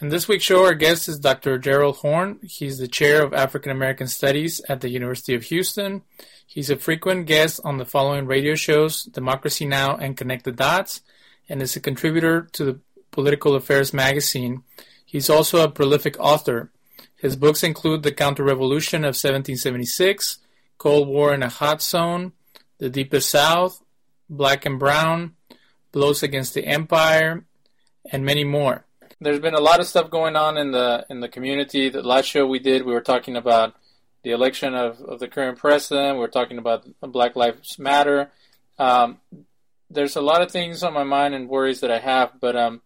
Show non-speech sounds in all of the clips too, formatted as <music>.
In this week's show, our guest is Dr. Gerald Horne. He's the chair of African American Studies at the University of Houston. He's a frequent guest on the following radio shows Democracy Now! and Connect the Dots, and is a contributor to the Political Affairs magazine. He's also a prolific author. His books include The Counter Revolution of 1776, Cold War in a Hot Zone, The Deepest South, Black and Brown, Blows Against the Empire, and many more. There's been a lot of stuff going on in the in the community. The last show we did, we were talking about the election of, of the current president. We are talking about Black Lives Matter. Um, there's a lot of things on my mind and worries that I have, but um,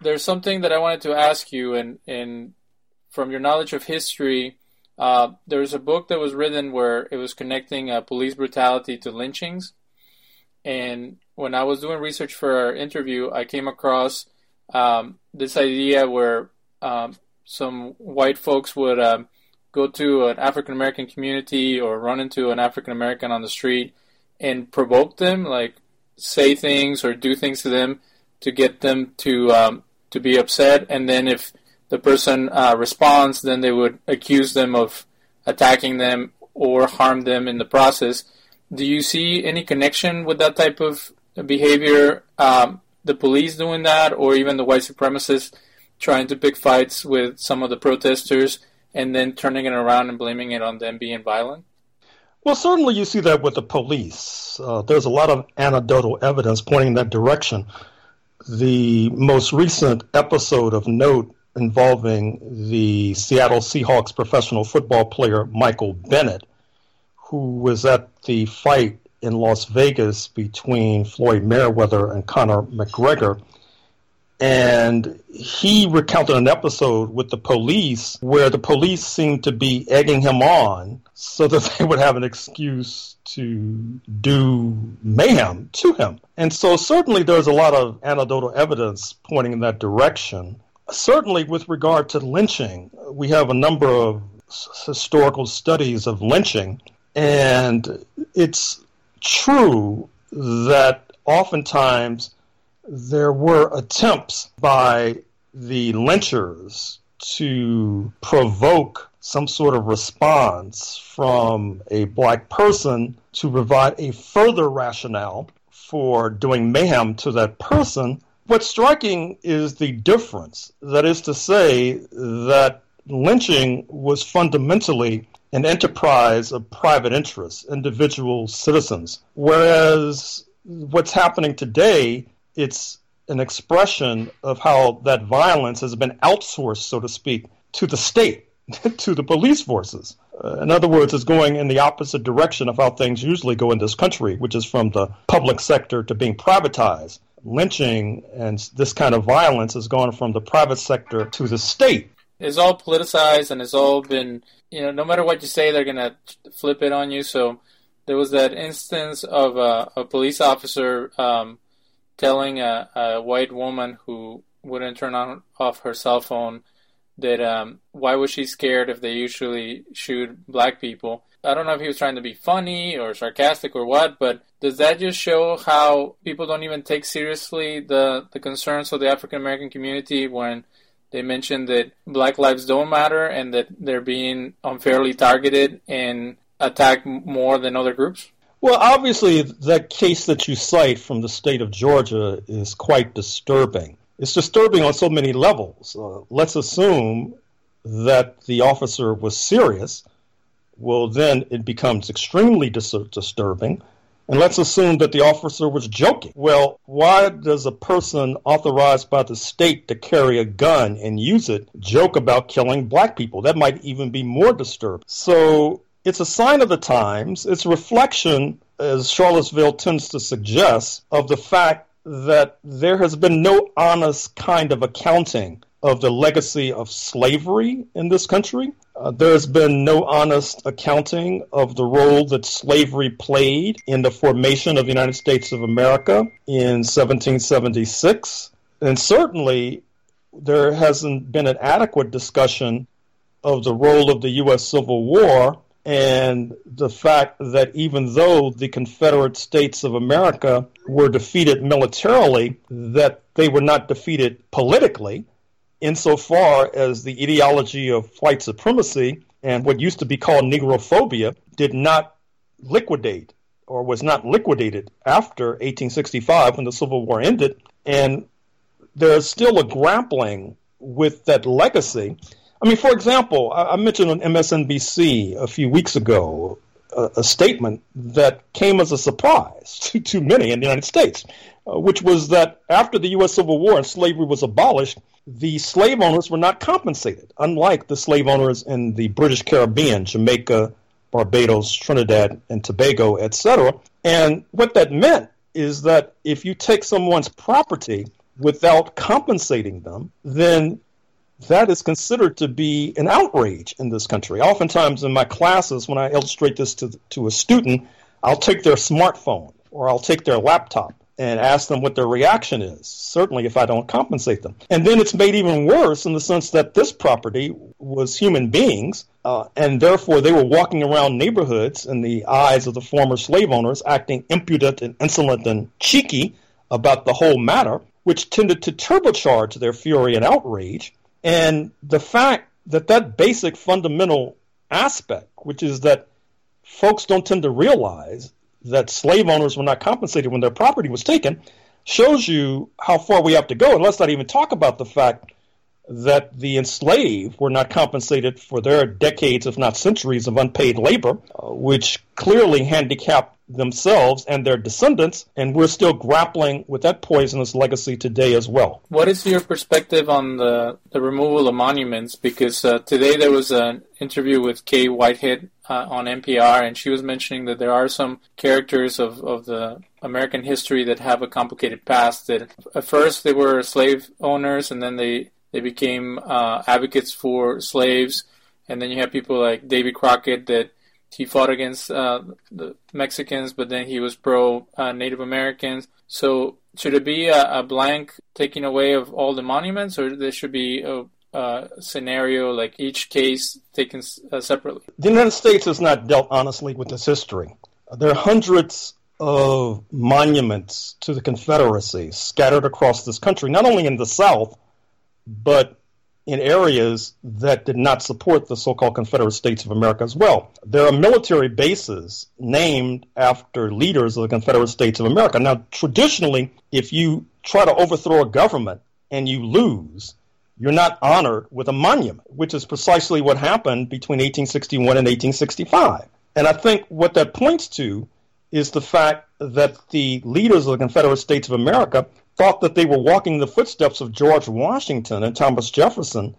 there's something that I wanted to ask you, and, and from your knowledge of history, uh, there was a book that was written where it was connecting uh, police brutality to lynchings. And when I was doing research for our interview, I came across um, this idea where um, some white folks would um, go to an African American community or run into an African American on the street and provoke them, like say things or do things to them to get them to um, to be upset, and then if the person uh, responds, then they would accuse them of attacking them or harm them in the process. Do you see any connection with that type of behavior? Um, the police doing that, or even the white supremacists trying to pick fights with some of the protesters and then turning it around and blaming it on them being violent? Well, certainly you see that with the police. Uh, there's a lot of anecdotal evidence pointing in that direction. The most recent episode of note involving the Seattle Seahawks professional football player Michael Bennett, who was at the fight in Las Vegas between Floyd Mayweather and Conor McGregor and he recounted an episode with the police where the police seemed to be egging him on so that <laughs> they would have an excuse to do mayhem to him. And so, certainly, there's a lot of anecdotal evidence pointing in that direction. Certainly, with regard to lynching, we have a number of historical studies of lynching, and it's true that oftentimes there were attempts by the lynchers to provoke some sort of response from a black person to provide a further rationale for doing mayhem to that person. What's striking is the difference. That is to say, that lynching was fundamentally an enterprise of private interests, individual citizens, whereas what's happening today it's an expression of how that violence has been outsourced, so to speak, to the state, <laughs> to the police forces. Uh, in other words, it's going in the opposite direction of how things usually go in this country, which is from the public sector to being privatized. Lynching and this kind of violence has gone from the private sector to the state. It's all politicized and it's all been, you know, no matter what you say, they're to flip it on you. So there was that instance of a, a police officer um, telling a, a white woman who wouldn't turn on off her cell phone that um, why was she scared if they usually shoot black people? I don't know if he was trying to be funny or sarcastic or what, but does that just show how people don't even take seriously the, the concerns of the African American community when they mentioned that black lives don't matter and that they're being unfairly targeted and attacked more than other groups? Well, obviously, that case that you cite from the state of Georgia is quite disturbing. It's disturbing on so many levels. Uh, let's assume that the officer was serious. Well, then it becomes extremely dis- disturbing. And let's assume that the officer was joking. Well, why does a person authorized by the state to carry a gun and use it joke about killing black people? That might even be more disturbing. So it's a sign of the times. It's a reflection, as Charlottesville tends to suggest, of the fact that there has been no honest kind of accounting of the legacy of slavery in this country. Uh, there has been no honest accounting of the role that slavery played in the formation of the United States of America in 1776. And certainly, there hasn't been an adequate discussion of the role of the U.S. Civil War and the fact that even though the Confederate States of America were defeated militarily, that they were not defeated politically, insofar as the ideology of white supremacy and what used to be called Negrophobia did not liquidate or was not liquidated after 1865 when the Civil War ended. And there's still a grappling with that legacy. I mean, for example, I, mentioned on MSNBC a few weeks ago a, a statement that came as a surprise <laughs> to, to many in the United States, uh, which was that after the U.S. Civil War and slavery was abolished, the slave owners were not compensated, unlike the slave owners in the British Caribbean, Jamaica, Barbados, Trinidad, and Tobago, etc. And what that meant is that if you take someone's property without compensating them, then that is considered to be an outrage in this country. Oftentimes in my classes, when I illustrate this to, to a student, I'll take their smartphone or I'll take their laptop and ask them what their reaction is, certainly if I don't compensate them. And then it's made even worse in the sense that this property was human beings, uh, and therefore they were walking around neighborhoods in the eyes of the former slave owners, acting impudent and insolent and cheeky about the whole matter, which tended to turbocharge their fury and outrage. And the fact that that basic fundamental aspect, which is that folks don't tend to realize that slave owners were not compensated when their property was taken shows you how far we have to go. And let's not even talk about the fact that the enslaved were not compensated for their decades, if not centuries, of unpaid labor, uh, which clearly handicapped themselves and their descendants, and we're still grappling with that poisonous legacy today as well. What is your perspective on the, the removal of monuments? Because uh, today there was an interview with Kaye Whitehead uh, on NPR, and she was mentioning that there are some characters of, of the American history that have a complicated past. That at first they were slave owners, and then they they became uh, advocates for slaves, and then you have people like Davy Crockett that he fought against uh, the Mexicans, but then he was pro uh, Native Americans. So should it be a, a, blank taking away of all the monuments, or there should be a, a scenario like each case taken uh, separately? The United States has not dealt honestly with this history. There are hundreds of monuments to the Confederacy scattered across this country, not only in the South, but in areas that did not support the so called Confederate States of America as well. There are military bases named after leaders of the Confederate States of America. Now, traditionally, if you try to overthrow a government and you lose, you're not honored with a monument, which is precisely what happened between 1861 and 1865. And I think what that points to is the fact that the leaders of the Confederate States of America thought that they were walking the footsteps of George Washington and Thomas Jefferson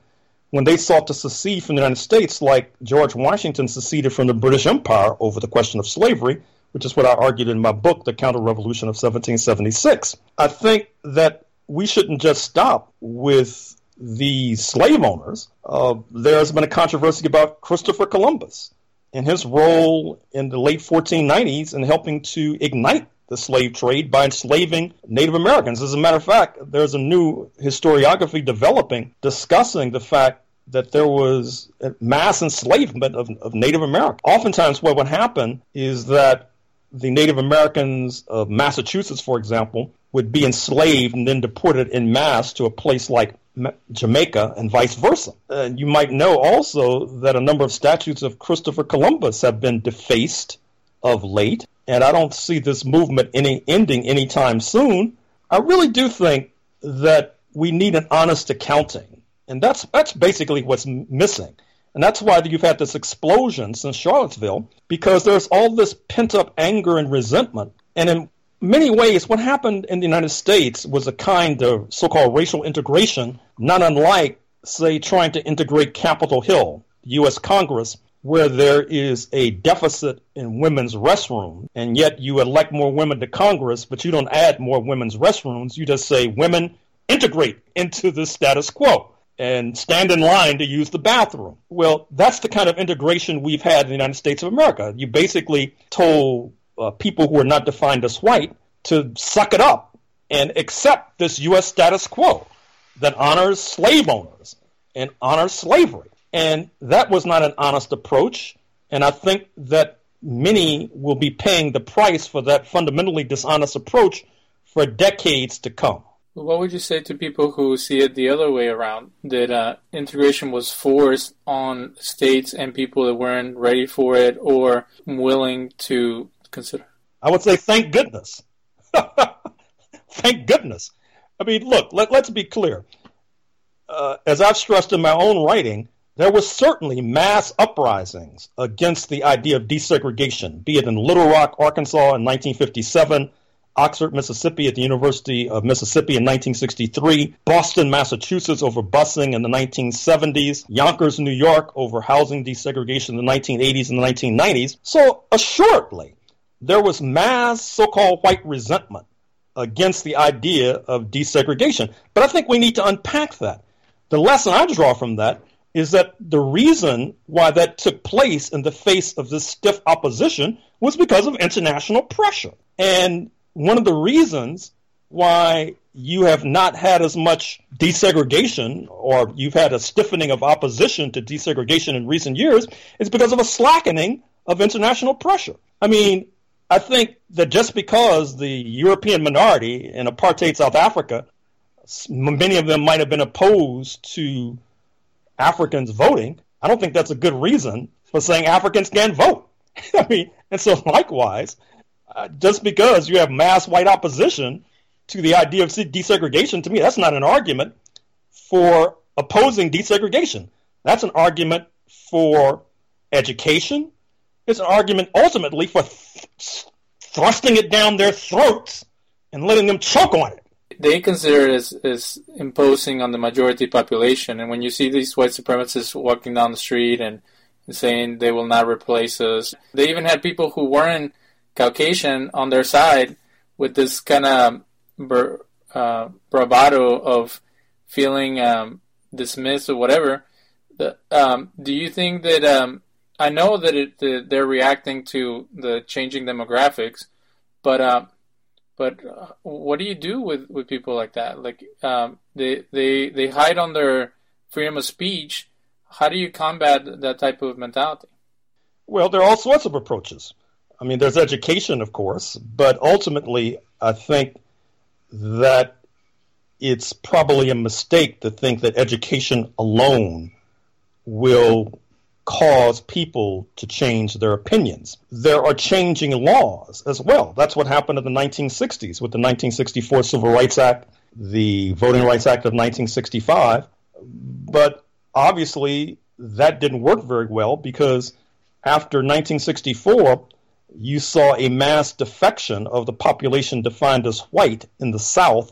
when they sought to secede from the United States, like George Washington seceded from the British Empire over the question of slavery, which is what I argued in my book, The Counter Revolution of 1776. I think that we shouldn't just stop with the slave owners. Uh, there's been a controversy about Christopher Columbus and his role in the late 1490s in helping to ignite the slave trade by enslaving Native Americans. As a matter of fact, there's a new historiography developing discussing the fact that there was mass enslavement of, of Native Americans. Oftentimes, what would happen is that the Native Americans of Massachusetts, for example, would be enslaved and then deported in mass to a place like Jamaica and vice versa. Uh, you might know also that a number of statues of Christopher Columbus have been defaced of late and I don't see this movement any ending anytime soon. I really do think that we need an honest accounting, and that's that's basically what's missing. And that's why you've had this explosion since Charlottesville, because there's all this pent up anger and resentment. And in many ways, what happened in the United States was a kind of so called racial integration, not unlike, say, trying to integrate Capitol Hill, the U.S. Congress, where there is a deficit in women's restrooms, and yet you elect more women to Congress, but you don't add more women's restrooms. You just say women integrate into the status quo and stand in line to use the bathroom. Well, that's the kind of integration we've had in the United States of America. You basically told uh, people who are not defined as white to suck it up and accept this U.S. status quo that honors slave owners and honors slavery. And that was not an honest approach. And I think that many will be paying the price for that fundamentally dishonest approach for decades to come. What would you say to people who see it the other way around? That uh, integration was forced on states and people that weren't ready for it or willing to consider? I would say, thank goodness. <laughs> thank goodness. I mean, look, let, us be clear. Uh, as I've stressed in my own writing, there were certainly mass uprisings against the idea of desegregation, be it in Little Rock, Arkansas in 1957, Oxford, Mississippi at the University of Mississippi in 1963, Boston, Massachusetts over busing in the 1970s, Yonkers, New York over housing desegregation in the 1980s and the 1990s. So, assuredly, there was mass so called white resentment against the idea of desegregation. But I think we need to unpack that. The lesson I draw from that is that the reason why that took place in the face of this stiff opposition was because of international pressure. And one of the reasons why you have not had as much desegregation or you've had a stiffening of opposition to desegregation in recent years is because of a slackening of international pressure. I mean, I think that just because the European minority in apartheid South Africa, many of them might have been opposed to Africans voting, I don't think that's a good reason for saying Africans can't vote. <laughs> I mean, and so likewise, uh, just because you have mass white opposition to the idea of desegregation, to me, that's not an argument for opposing desegregation. That's an argument for education. It's an argument ultimately for th- thrusting it down their throats and letting them choke on it. They consider it as, as imposing on the majority population. And when you see these white supremacists walking down the street and, and saying they will not replace us, they even had people who weren't Caucasian on their side with this kind of uh, bravado of feeling um, dismissed or whatever. The, um, do you think that um, I know that it, the, they're reacting to the changing demographics, but uh, but uh, what do you do with, with people like that? Like um, they they they hide on their freedom of speech. How do you combat that type of mentality? Well, there are all sorts of approaches. I mean, there's education, of course, but ultimately, I think that it's probably a mistake to think that education alone will cause people to change their opinions. There are changing laws as well. That's what happened in the 1960s with the 1964 Civil Rights Act, the Voting Rights Act of 1965. But obviously, that didn't work very well because after 1964, you saw a mass defection of the population defined as white in the South,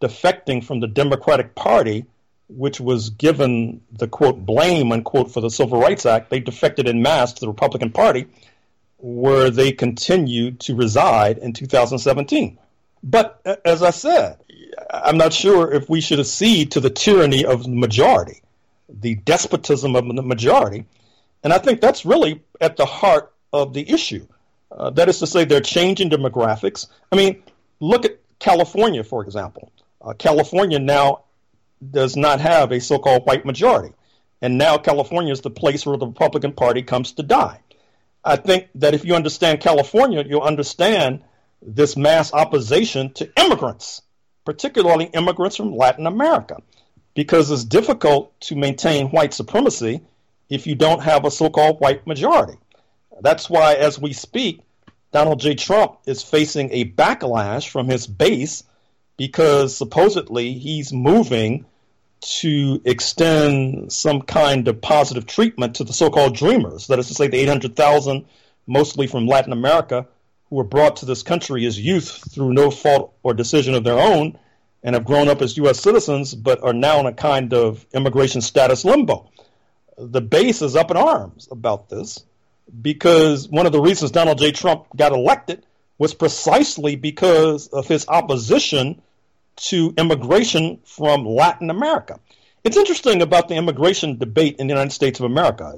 defecting from the Democratic Party, which was given the quote blame unquote for the Civil Rights Act. They defected in mass to the Republican Party, where they continued to reside in 2017. But as I said, I'm not sure if we should accede to the tyranny of the majority, the despotism of the majority. And I think that's really at the heart of the issue. Uh, that is to say, they're changing demographics. I mean, look at California, for example. Uh, California now does not have a so called white majority. And now California is the place where the Republican Party comes to die. I think that if you understand California, you'll understand this mass opposition to immigrants, particularly immigrants from Latin America, because it's difficult to maintain white supremacy if you don't have a so called white majority. That's why, as we speak, Donald J. Trump is facing a backlash from his base because supposedly he's moving to extend some kind of positive treatment to the so called dreamers. That is to say, the 800,000, mostly from Latin America, who were brought to this country as youth through no fault or decision of their own and have grown up as U.S. citizens but are now in a kind of immigration status limbo. The base is up in arms about this because one of the reasons Donald J. Trump got elected was precisely because of his opposition to immigration from Latin America. It's interesting about the immigration debate in the United States of America.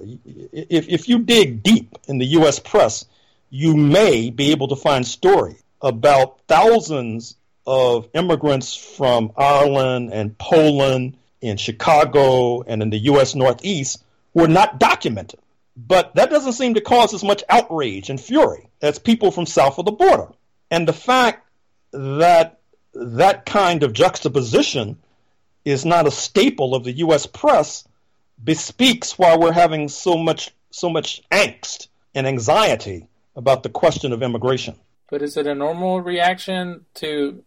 If, if you dig deep in the U.S. press, you may be able to find stories about thousands of immigrants from Ireland and Poland in Chicago and in the U.S. Northeast were not documented. But that doesn't seem to cause as much outrage and fury as people from south of the border. And the fact that that kind of juxtaposition is not a staple of the U.S. press bespeaks why we're having so much so much angst and anxiety about the question of immigration. But is it a normal reaction to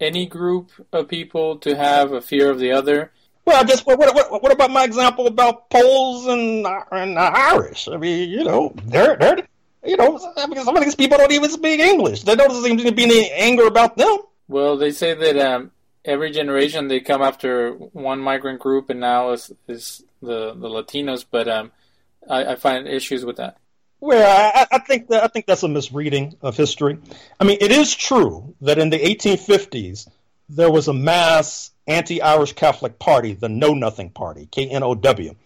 any group of people to have a fear of the other? Well, I guess what, what, what about my example about Poles and, and Irish? I mean, you know, they're they're you know some of these people don't even speak English. There doesn't seem to be any anger about them. Well, they say that um, every generation they come after one migrant group, and now is is the the Latinos. But um, I, I find issues with that. Well, I, I, think that I think that's a misreading of history. I mean, it is true that in the 1850s there was a mass anti-Irish Catholic party, the Know Nothing Party, KNOW.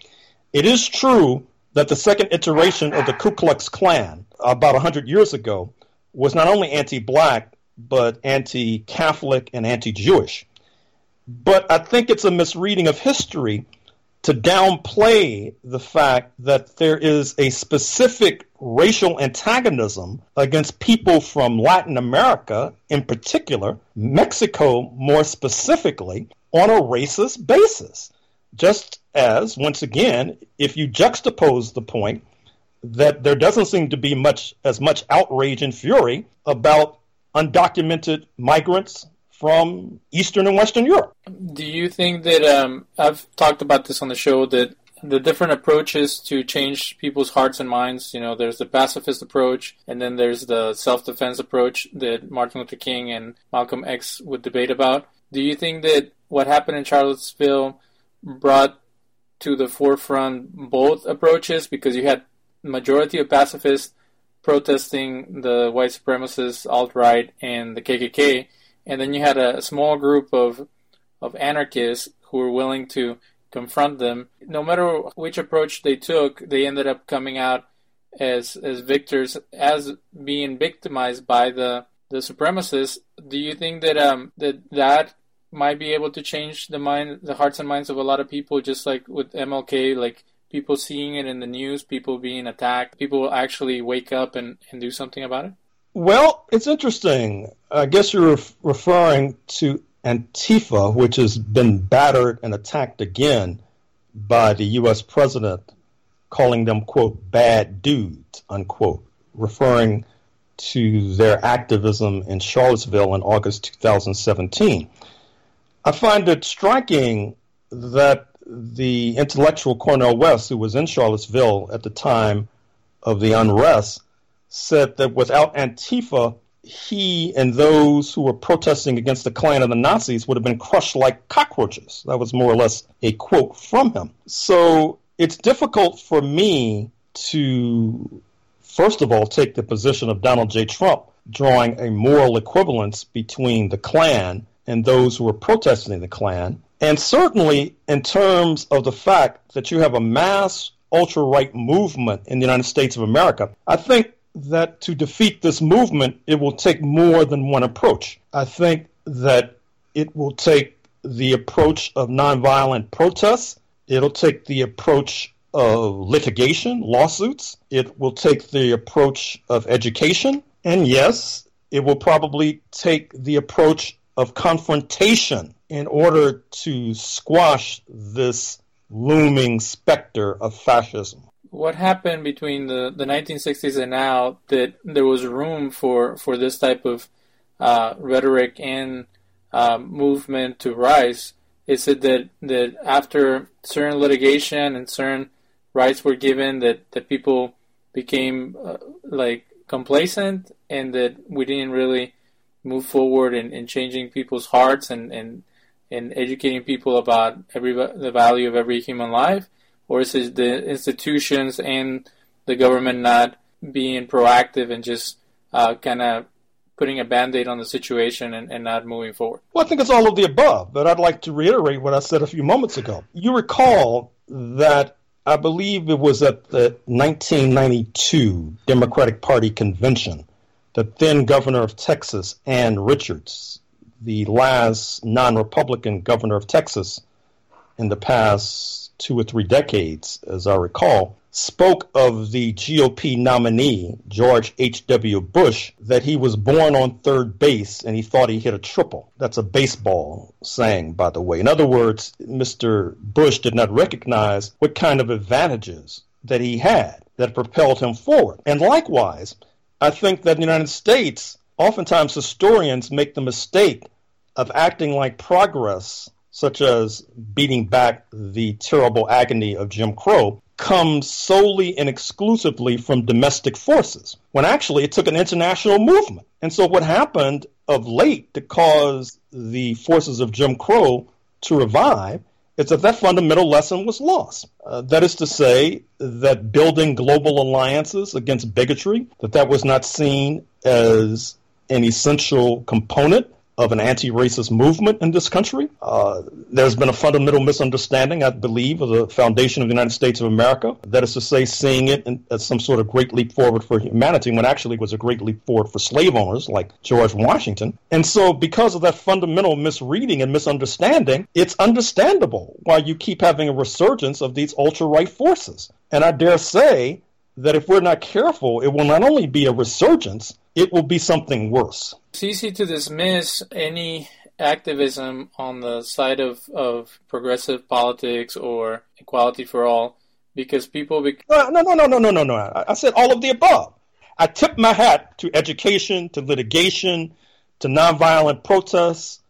It is true that the second iteration of the Ku Klux Klan, about 100 years ago, was not only anti-black but anti-Catholic and anti-Jewish. But I think it's a misreading of history to downplay the fact that there is a specific racial antagonism against people from Latin America, in particular, Mexico more specifically, on a racist basis. Just as, once again, if you juxtapose the point that there doesn't seem to be much as much outrage and fury about undocumented migrants from Eastern and Western Europe. Do you think that um, I've talked about this on the show that the different approaches to change people's hearts and minds. You know, there's the pacifist approach, and then there's the self-defense approach that Martin Luther King and Malcolm X would debate about. Do you think that what happened in Charlottesville brought to the forefront both approaches because you had majority of pacifists protesting the white supremacists, alt right, and the KKK, and then you had a, small group of of anarchists who were willing to confront them. No matter which approach they took, they ended up coming out as as victors, as being victimized by the the supremacists. Do you think that um that that might be able to change the mind, the hearts and minds of a lot of people, just like with MLK, like people seeing it in the news, people being attacked, people will actually wake up and, and do something about it? Well, it's interesting. I guess you're referring to Antifa, which has been battered and attacked again by the U.S. president, calling them, quote, bad dudes, unquote, referring to their activism in Charlottesville in August 2017. I find it striking that the intellectual Cornel West, who was in Charlottesville at the time of the unrest, said that without Antifa, he and those who were protesting against the Klan and the Nazis would have been crushed like cockroaches. That was more or less a quote from him. So it's difficult for me to, first of all, take the position of Donald J. Trump, drawing a moral equivalence between the Klan and those who were protesting the Klan. And certainly in terms of the fact that you have a mass ultra right movement in the United States of America, I think that to defeat this movement, it will take more than one approach. I think that it will take the approach of nonviolent protests, it'll take the approach of litigation, lawsuits, it will take the approach of education, and yes, it will probably take the approach of confrontation in order to squash this looming specter of fascism what happened between the, the 1960s and now that there was room for, for this type of uh, rhetoric and uh, movement to rise? Is it that, that after certain litigation and certain rights were given, that, that people became uh, like complacent and that we didn't really move forward in, in changing people's hearts and, and, and educating people about every the value of every human life? or is it the institutions and the government not being proactive and just uh, kind of putting a band-aid on the situation and, and, not moving forward? Well, I think it's all of the above, but I'd like to reiterate what I said a few moments ago. You recall that I believe it was at the 1992 Democratic Party convention that then governor of Texas, Ann Richards, the last non-Republican governor of Texas in the past two or three decades, as I recall, spoke of the GOP nominee, George H.W. Bush, that he was born on third base and he thought he hit a triple. That's a baseball saying, by the way. In other words, Mr. Bush did not recognize what kind of advantages that he had that propelled him forward. And likewise, I think that the United States, oftentimes historians make the mistake of acting like progress, such as beating back the terrible agony of Jim Crow, comes solely and exclusively from domestic forces, when actually it took an international movement. And so, what happened of late to cause the forces of Jim Crow to revive is that that fundamental lesson was lost. Uh, that is to say, that building global alliances against bigotry, that that was not seen as an essential component of an anti-racist movement in this country. Uh, there's been a fundamental misunderstanding, I believe, of the foundation of the United States of America. That is to say, seeing it in, as some sort of great leap forward for humanity, when actually it was a great leap forward for slave owners like George Washington. And so, because of that fundamental misreading and misunderstanding, it's understandable why you keep having a resurgence of these ultra-right forces. And I dare say that if we're not careful, it will not only be a resurgence, it will be something worse. It's easy to dismiss any activism on the side of, of progressive politics or equality for all because people. Be- uh, no, no, no, no, no, no, no. I said all of the above. I tip my hat to education, to litigation, to nonviolent protests,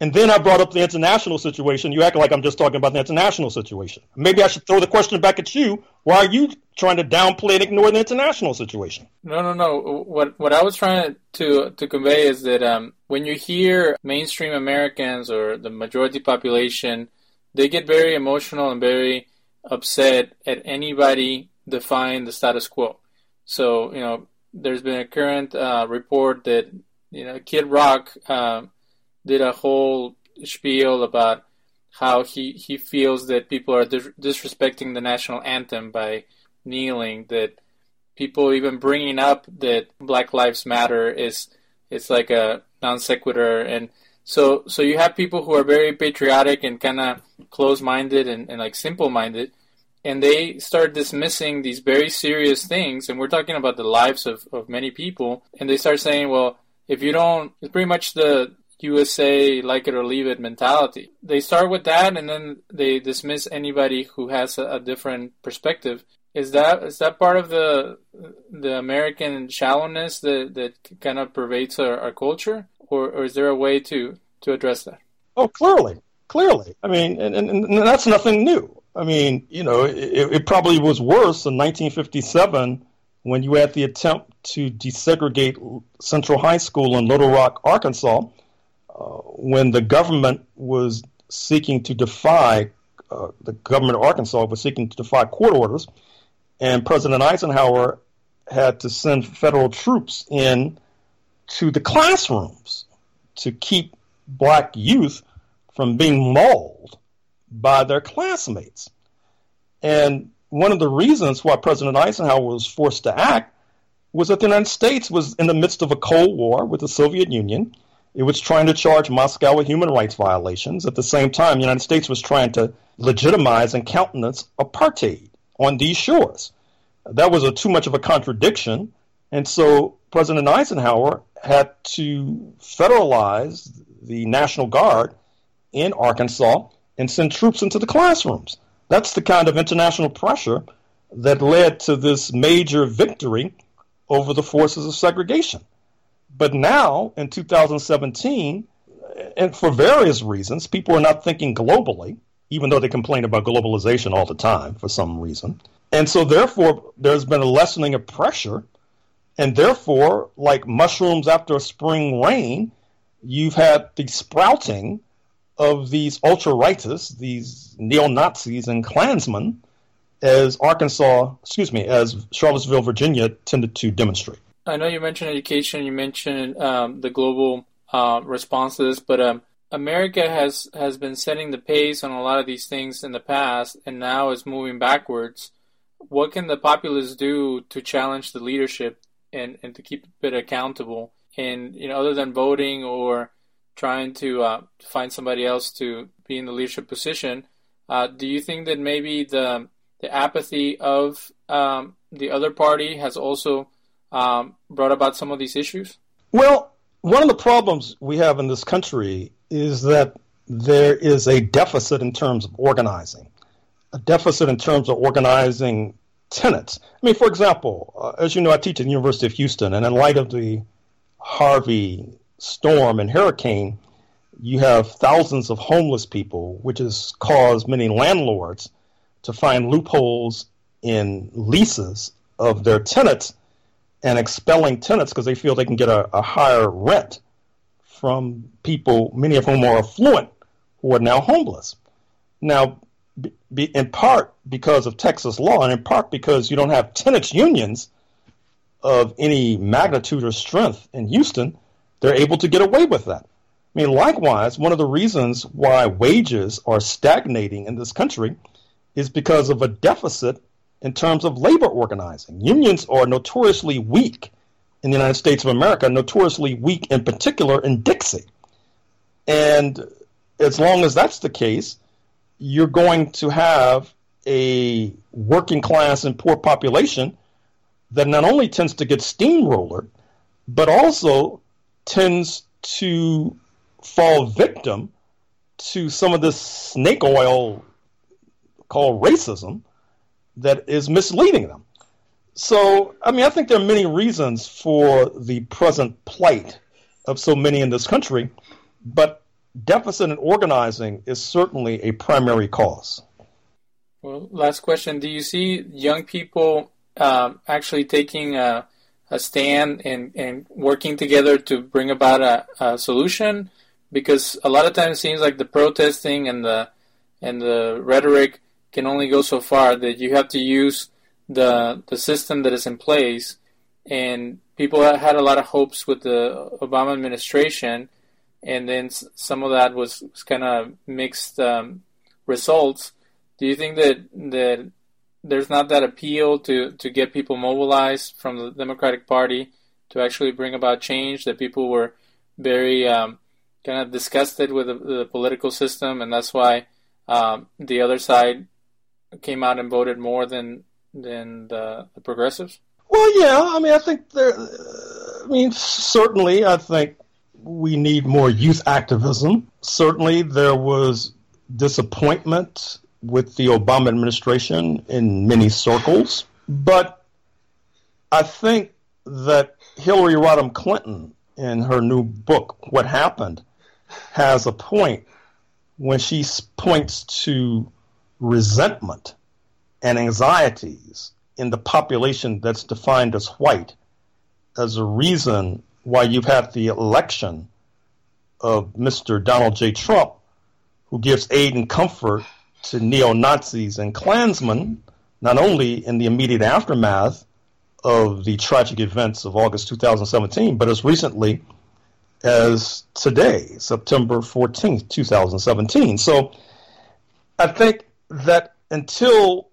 and then I brought up the international situation. You act like I'm just talking about the international situation. Maybe I should throw the question back at you. Why are you trying to downplay and ignore the international situation? No, no, no. What what I was trying to to convey is that um, when you hear mainstream Americans or the majority population, they get very emotional and very upset at anybody defying the status quo. So you know, there's been a current uh, report that you know Kid Rock. Uh, did a whole spiel about how he, he feels that people are dis- disrespecting the national anthem by kneeling. That people even bringing up that Black Lives Matter is it's like a non sequitur, and so so you have people who are very patriotic and kind of close minded and, and like simple minded, and they start dismissing these very serious things, and we're talking about the lives of, of many people, and they start saying, well, if you don't, it's pretty much the USA like it or leave it mentality. They start with that and then they dismiss anybody who has a, a different perspective. Is that is that part of the the American shallowness that, that kind of pervades our, our culture, or, or is there a way to to address that? Oh, clearly, clearly. I mean, and, and, and that's nothing new. I mean, you know, it, it probably was worse in 1957 when you had the attempt to desegregate Central High School in Little Rock, Arkansas, when the government was seeking to defy, uh, the government of Arkansas was seeking to defy court orders, and President Eisenhower had to send federal troops in to the classrooms to keep black youth from being mauled by their classmates. And one of the reasons why President Eisenhower was forced to act was that the United States was in the midst of a Cold War with the Soviet Union it was trying to charge Moscow with human rights violations. At the same time, the United States was trying to legitimize and countenance apartheid on these shores. That was a, too much of a contradiction. And so President Eisenhower had to federalize the National Guard in Arkansas and send troops into the classrooms. That's the kind of international pressure that led to this major victory over the forces of segregation. But now, in 2017, and for various reasons, people are not thinking globally, even though they complain about globalization all the time for some reason. And so, therefore, there's been a lessening of pressure. And therefore, like mushrooms after a spring rain, you've had the sprouting of these ultra rightists, these neo Nazis and Klansmen, as Arkansas, excuse me, as Charlottesville, Virginia tended to demonstrate. I know you mentioned education. You mentioned um, the global uh, responses, but um, America has has been setting the pace on a lot of these things in the past, and now is moving backwards. What can the populace do to challenge the leadership and, and to keep it accountable? And you know, other than voting or trying to uh, find somebody else to be in the leadership position, uh, do you think that maybe the the apathy of um, the other party has also um, brought about some of these issues? Well, one of the problems we have in this country is that there is a deficit in terms of organizing, a deficit in terms of organizing tenants. I mean, for example, uh, as you know, I teach at the University of Houston, and in light of the Harvey storm and hurricane, you have thousands of homeless people, which has caused many landlords to find loopholes in leases of their tenants and expelling tenants because they feel they can get a, a higher rent from people, many of whom are affluent, who are now homeless. Now, be, in part because of Texas law, and in part because you don't have tenants unions of any magnitude or strength in Houston, they're able to get away with that. I mean, likewise, one of the reasons why wages are stagnating in this country is because of a deficit in terms of labor organizing. Unions are notoriously weak in the United States of America, notoriously weak in particular in Dixie. And as long as that's the case, you're going to have a working class and poor population that not only tends to get steamrolled, but also tends to fall victim to some of this snake oil called racism that is misleading them. So, I mean, I think there are many reasons for the present plight of so many in this country, but deficit in organizing is certainly a primary cause. Well, last question: Do you see young people um, actually taking a, a stand and, and working together to bring about a, a solution? Because a lot of times it seems like the protesting and the and the rhetoric can only go so far. That you have to use the the system that is in place, and people had a lot of hopes with the Obama administration and then some of that was, was kind of mixed um, results. Do you think that that there's not that appeal to, to get people mobilized from the Democratic Party to actually bring about change? That people were very um, kind of disgusted with the, the, political system, and that's why um, the other side came out and voted more than than the, the progressives. Well, yeah, I mean, I think there. Uh, I mean, certainly, I think we need more youth activism. Certainly, there was disappointment with the Obama administration in many circles, but I think that Hillary Rodham Clinton, in her new book, What Happened, has a point when she points to resentment and anxieties in the population that's defined as white as a reason why you've had the election of Mr. Donald J. Trump, who gives aid and comfort to neo Nazis and Klansmen, not only in the immediate aftermath of the tragic events of August 2017, but as recently as today, September 14th, 2017. So I think that until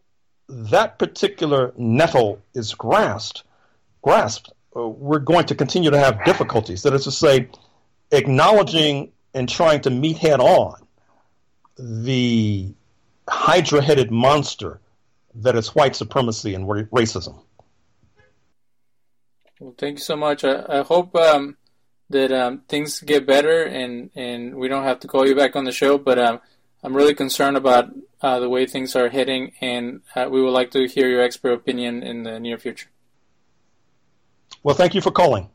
that particular nettle is grasped, grasped, uh, we're going to continue to have difficulties. That is to say, acknowledging and trying to meet head on the hydra headed monster that is white supremacy and racism. Well, thank you so much. I, I hope um, that um, things get better and, and we don't have to call you back on the show, but um, I'm really concerned about uh, the way things are heading, and uh, we would like to hear your expert opinion in the near future. Well, thank you for calling.